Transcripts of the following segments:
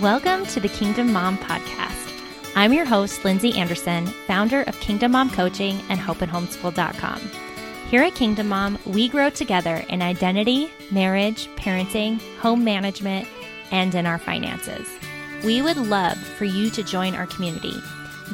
Welcome to the Kingdom Mom Podcast. I'm your host, Lindsay Anderson, founder of Kingdom Mom Coaching and HopeandHomeschool.com. Here at Kingdom Mom, we grow together in identity, marriage, parenting, home management, and in our finances. We would love for you to join our community.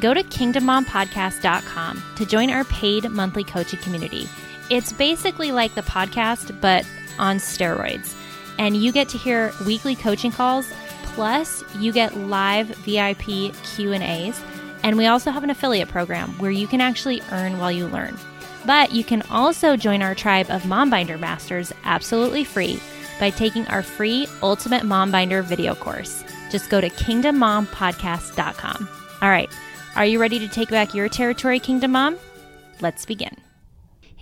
Go to kingdommompodcast.com to join our paid monthly coaching community. It's basically like the podcast, but on steroids. And you get to hear weekly coaching calls Plus, you get live VIP Q&As, and we also have an affiliate program where you can actually earn while you learn. But you can also join our tribe of Mom Binder Masters absolutely free by taking our free Ultimate Mom Binder video course. Just go to kingdommompodcast.com. All right, are you ready to take back your territory, Kingdom Mom? Let's begin.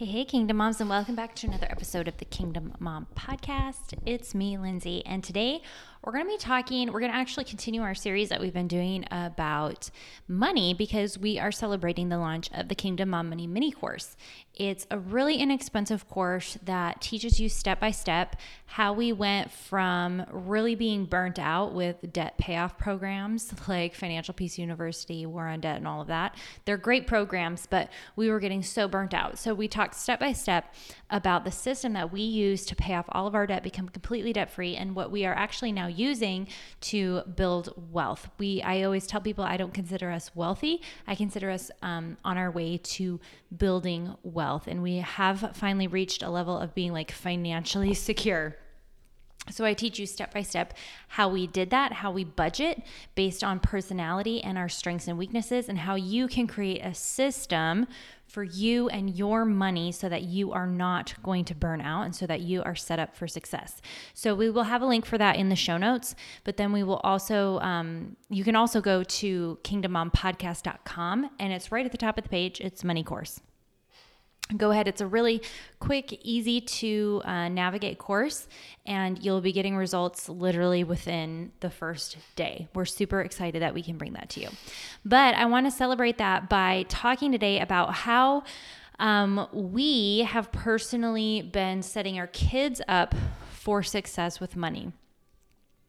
Hey, hey, Kingdom Moms, and welcome back to another episode of the Kingdom Mom Podcast. It's me, Lindsay, and today we're going to be talking, we're going to actually continue our series that we've been doing about money because we are celebrating the launch of the Kingdom Mom Money mini course. It's a really inexpensive course that teaches you step by step how we went from really being burnt out with debt payoff programs like Financial Peace University, War on Debt, and all of that. They're great programs, but we were getting so burnt out. So we talked step by step about the system that we use to pay off all of our debt, become completely debt free, and what we are actually now using to build wealth. We, I always tell people, I don't consider us wealthy. I consider us um, on our way to building wealth, and we have finally reached a level of being like financially secure. So, I teach you step by step how we did that, how we budget based on personality and our strengths and weaknesses, and how you can create a system for you and your money so that you are not going to burn out and so that you are set up for success. So, we will have a link for that in the show notes, but then we will also, um, you can also go to kingdommompodcast.com and it's right at the top of the page. It's Money Course go ahead. It's a really quick, easy to uh, navigate course, and you'll be getting results literally within the first day. We're super excited that we can bring that to you. But I want to celebrate that by talking today about how um, we have personally been setting our kids up for success with money.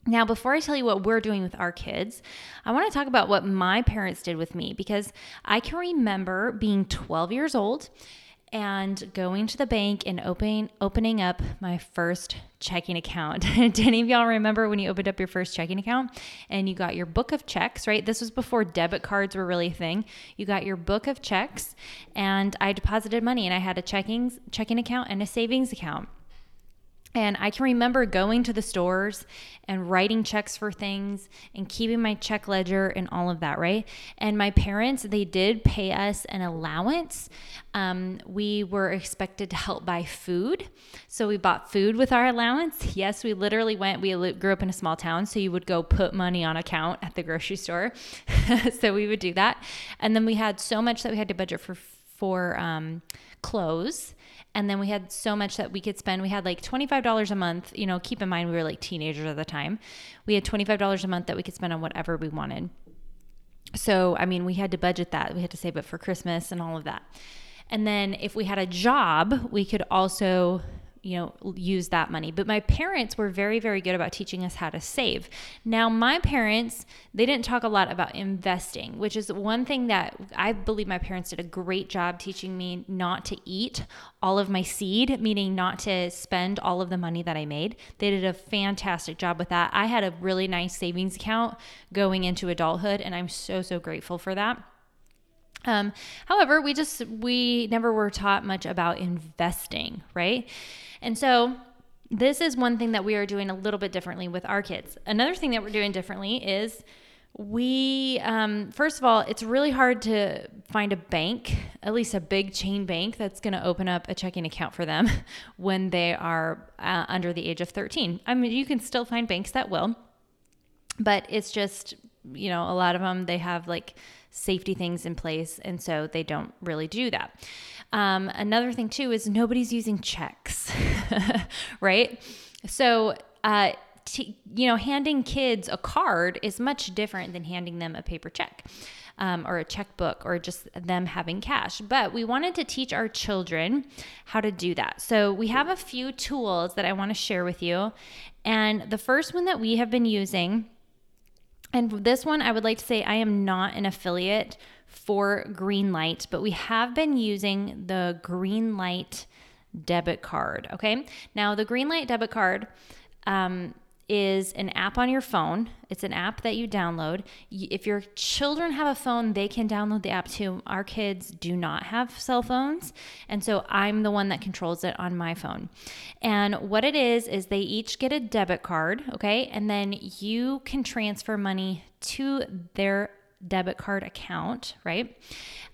Now, before I tell you what we're doing with our kids, I want to talk about what my parents did with me because I can remember being 12 years old and going to the bank and opening opening up my first checking account. Did any of y'all remember when you opened up your first checking account and you got your book of checks, right? This was before debit cards were really a thing. You got your book of checks and I deposited money and I had a checking checking account and a savings account. And I can remember going to the stores and writing checks for things and keeping my check ledger and all of that, right? And my parents, they did pay us an allowance. Um, we were expected to help buy food. So we bought food with our allowance. Yes, we literally went, we grew up in a small town. So you would go put money on account at the grocery store. so we would do that. And then we had so much that we had to budget for, for um, clothes and then we had so much that we could spend. We had like $25 a month. You know, keep in mind we were like teenagers at the time. We had $25 a month that we could spend on whatever we wanted. So, I mean, we had to budget that. We had to save it for Christmas and all of that. And then if we had a job, we could also you know use that money. But my parents were very very good about teaching us how to save. Now my parents they didn't talk a lot about investing which is one thing that i believe my parents did a great job teaching me not to eat all of my seed meaning not to spend all of the money that i made. They did a fantastic job with that. I had a really nice savings account going into adulthood and i'm so so grateful for that um, however, we just we never were taught much about investing, right? And so this is one thing that we are doing a little bit differently with our kids. Another thing that we're doing differently is we um, first of all it's really hard to find a bank at least a big chain bank that's going to open up a checking account for them when they are uh, under the age of 13 i mean you can still find banks that will but it's just you know a lot of them they have like safety things in place and so they don't really do that um, another thing too is nobody's using checks, right? So, uh, t- you know, handing kids a card is much different than handing them a paper check. Um, or a checkbook or just them having cash. But we wanted to teach our children how to do that. So we have a few tools that I want to share with you. And the first one that we have been using And this one, I would like to say I am not an affiliate for Greenlight, but we have been using the Greenlight debit card. Okay. Now, the Greenlight debit card um, is an app on your phone. It's an app that you download. If your children have a phone, they can download the app too. Our kids do not have cell phones. And so I'm the one that controls it on my phone. And what it is, is they each get a debit card, okay? And then you can transfer money to their debit card account, right?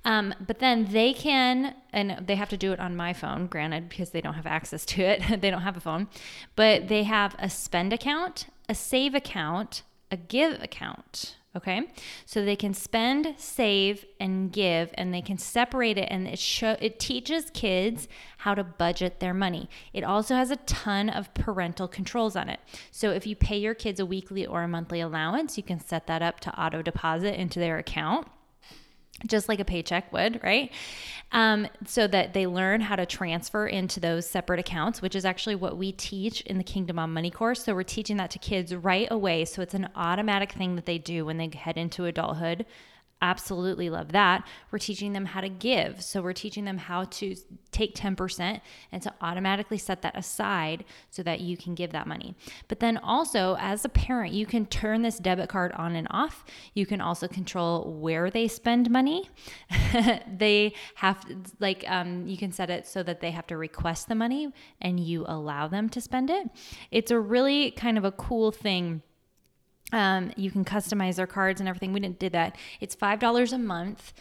Um, but then they can, and they have to do it on my phone, granted, because they don't have access to it. they don't have a phone, but they have a spend account, a save account, a give account. Okay, so they can spend, save, and give, and they can separate it, and it show it teaches kids how to budget their money. It also has a ton of parental controls on it. So if you pay your kids a weekly or a monthly allowance, you can set that up to auto deposit into their account just like a paycheck would, right? Um, so that they learn how to transfer into those separate accounts, which is actually what we teach in the Kingdom Mom Money course. So we're teaching that to kids right away. So it's an automatic thing that they do when they head into adulthood absolutely love that. We're teaching them how to give. So we're teaching them how to take 10% and to automatically set that aside so that you can give that money. But then also, as a parent, you can turn this debit card on and off. You can also control where they spend money. they have, like, um, you can set it so that they have to request the money and you allow them to spend it. It's a really kind of a cool thing um, you can customize their cards and everything. We didn't did that. It's five dollars a month,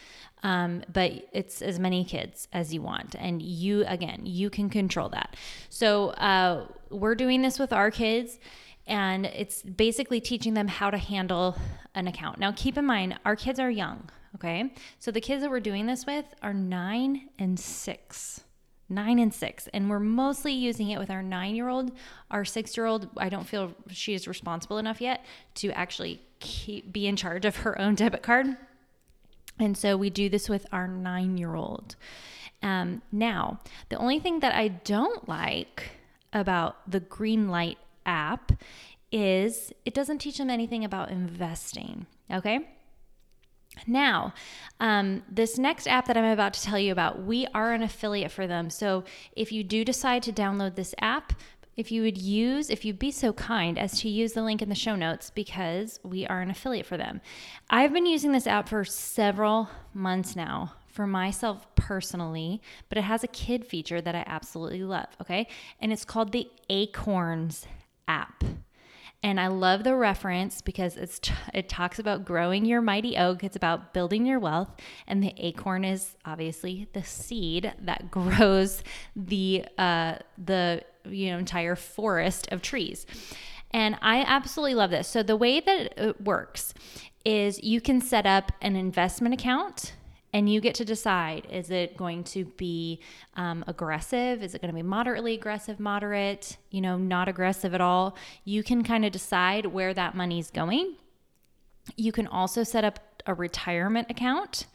um, but it's as many kids as you want, and you again you can control that. So uh, we're doing this with our kids, and it's basically teaching them how to handle an account. Now, keep in mind, our kids are young. Okay, so the kids that we're doing this with are nine and six nine and six. And we're mostly using it with our nine year old. Our six year old, I don't feel she is responsible enough yet to actually keep, be in charge of her own debit card. And so we do this with our nine year old. Um, now, the only thing that I don't like about the Greenlight app is it doesn't teach them anything about investing. Okay. Now, um, this next app that I'm about to tell you about, we are an affiliate for them. So if you do decide to download this app, if you would use, if you'd be so kind as to use the link in the show notes because we are an affiliate for them. I've been using this app for several months now for myself personally, but it has a kid feature that I absolutely love, okay? And it's called the Acorns app. And I love the reference because it's t- it talks about growing your mighty oak. It's about building your wealth, and the acorn is obviously the seed that grows the uh, the you know entire forest of trees. And I absolutely love this. So the way that it works is you can set up an investment account and you get to decide is it going to be um, aggressive? Is it going to be moderately aggressive moderate? You know not aggressive at all. You can kind of decide where that money's going. You can also set up a retirement account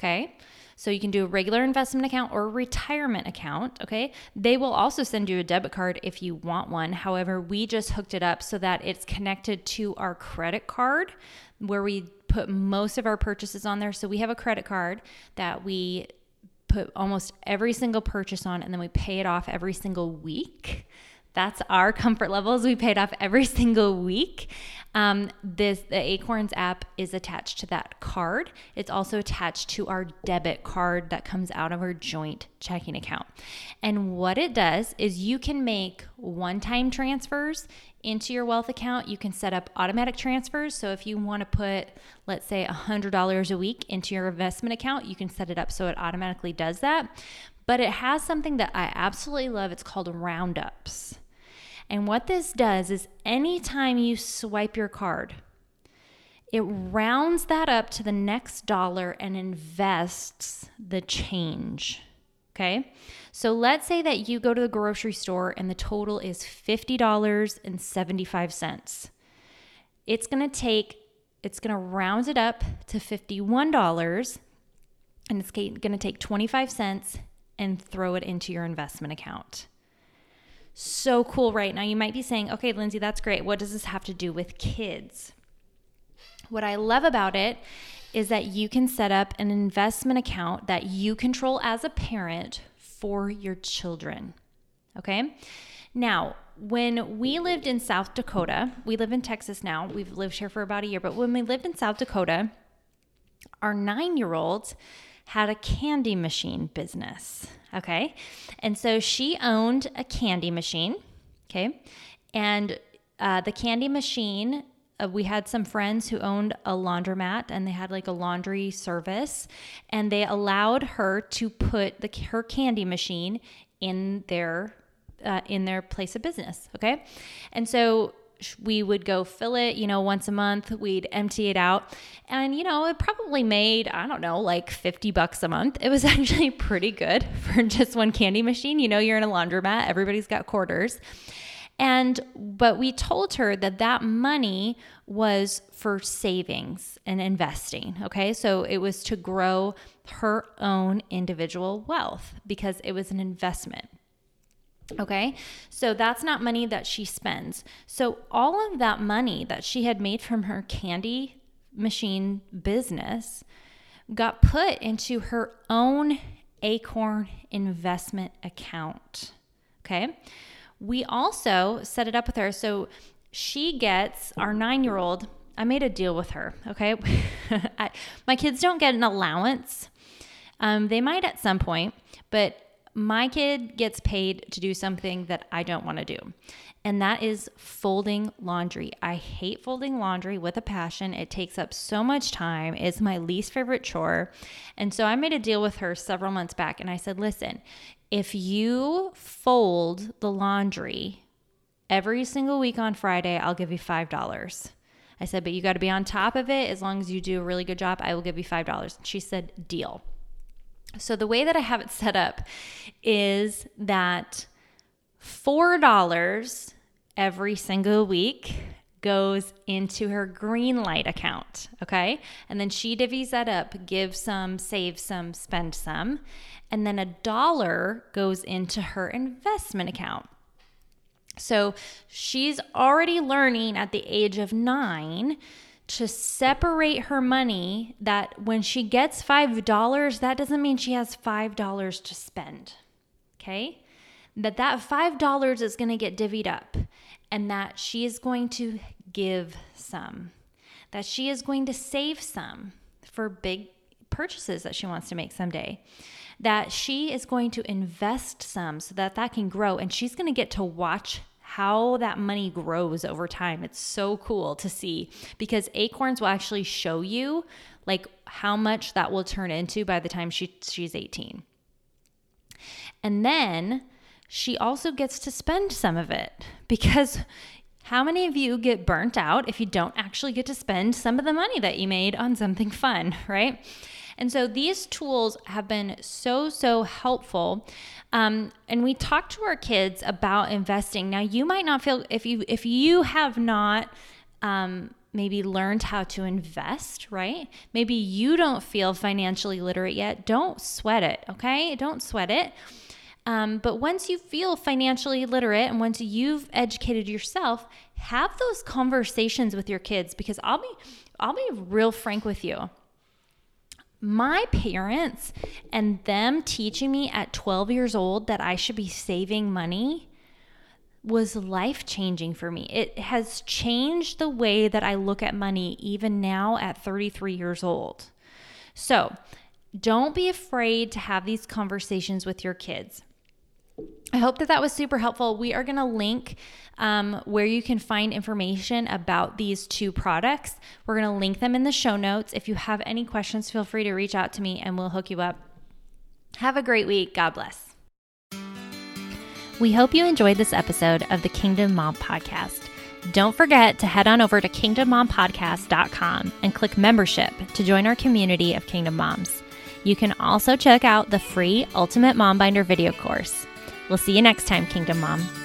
okay so you can do a regular investment account or a retirement account, okay? They will also send you a debit card if you want one. However, we just hooked it up so that it's connected to our credit card where we put most of our purchases on there. So we have a credit card that we put almost every single purchase on and then we pay it off every single week. That's our comfort levels. We paid off every single week. Um, this the Acorns app is attached to that card. It's also attached to our debit card that comes out of our joint checking account. And what it does is you can make one-time transfers into your wealth account. You can set up automatic transfers. So if you want to put, let's say, $100 a week into your investment account, you can set it up so it automatically does that. But it has something that I absolutely love. It's called roundups. And what this does is anytime you swipe your card, it rounds that up to the next dollar and invests the change. Okay. So let's say that you go to the grocery store and the total is $50.75. It's going to take, it's going to round it up to $51 and it's going to take 25 cents and throw it into your investment account so cool right now. You might be saying, okay, Lindsay, that's great. What does this have to do with kids? What I love about it is that you can set up an investment account that you control as a parent for your children. Okay? Now, when we lived in South Dakota, we live in Texas now. We've lived here for about a year, but when we lived in South Dakota, our nine year old had a candy machine business. Okay. And so she owned a candy machine. Okay. And uh, the candy machine, uh, we had some friends who owned a laundromat and they had like a laundry service and they allowed her to put the, her candy machine in their uh, in their place of business. Okay. And so we would go fill it, you know, once a month. We'd empty it out. And, you know, it probably made, I don't know, like 50 bucks a month. It was actually pretty good for just one candy machine. You know, you're in a laundromat, everybody's got quarters. And, but we told her that that money was for savings and investing. Okay. So it was to grow her own individual wealth because it was an investment. Okay, so that's not money that she spends. So, all of that money that she had made from her candy machine business got put into her own Acorn investment account. Okay, we also set it up with her. So, she gets our nine year old. I made a deal with her. Okay, my kids don't get an allowance. Um, they might at some point, but my kid gets paid to do something that I don't want to do. And that is folding laundry. I hate folding laundry with a passion. It takes up so much time. It's my least favorite chore. And so I made a deal with her several months back and I said, listen, if you fold the laundry every single week on Friday, I'll give you $5. I said, but you got to be on top of it. As long as you do a really good job, I will give you $5. She said, deal. So the way that I have it set up is that $4 every single week goes into her Greenlight account. Okay. And then she divvies that up, give some, save some, spend some. And then a dollar goes into her investment account. So she's already learning at the age of nine to separate her money that when she gets $5, that doesn't mean she has $5 to spend. Okay? That that $5 is going to get divvied up and that she is going to give some. That she is going to save some for big purchases that she wants to make someday. That she is going to invest some so that that can grow and she's going to get to watch how that money grows over time. It's so cool to see because acorns will actually show you like how much that will turn into by the time she she's 18. And then she also gets to spend some of it because how many of you get burnt out if you don't actually get to spend some of the money that you made on something fun, right? And so these tools have been so, so helpful. Um, and we talk to our kids about investing. Now, you might not feel if you if you have not um, maybe learned how to invest, right? Maybe you don't feel financially literate yet. Don't sweat it, okay? Don't sweat it. Um, but once you feel financially literate and once you've educated yourself, have those conversations with your kids because I'll be I'll be real frank with you my parents and them teaching me at 12 years old that I should be saving money was life changing for me. It has changed the way that I look at money even now at 33 years old. So, don't be afraid to have these conversations with your kids. I hope that that was super helpful. We are going to link um, where you can find information about these two products. We're going to link them in the show notes. If you have any questions, feel free to reach out to me and we'll hook you up. Have a great week. God bless. We hope you enjoyed this episode of the Kingdom Mom Podcast. Don't forget to head on over to kingdommompodcast.com and click membership to join our community of Kingdom Moms. You can also check out the free Ultimate Mom Binder video course. We'll see you next time, Kingdom Mom.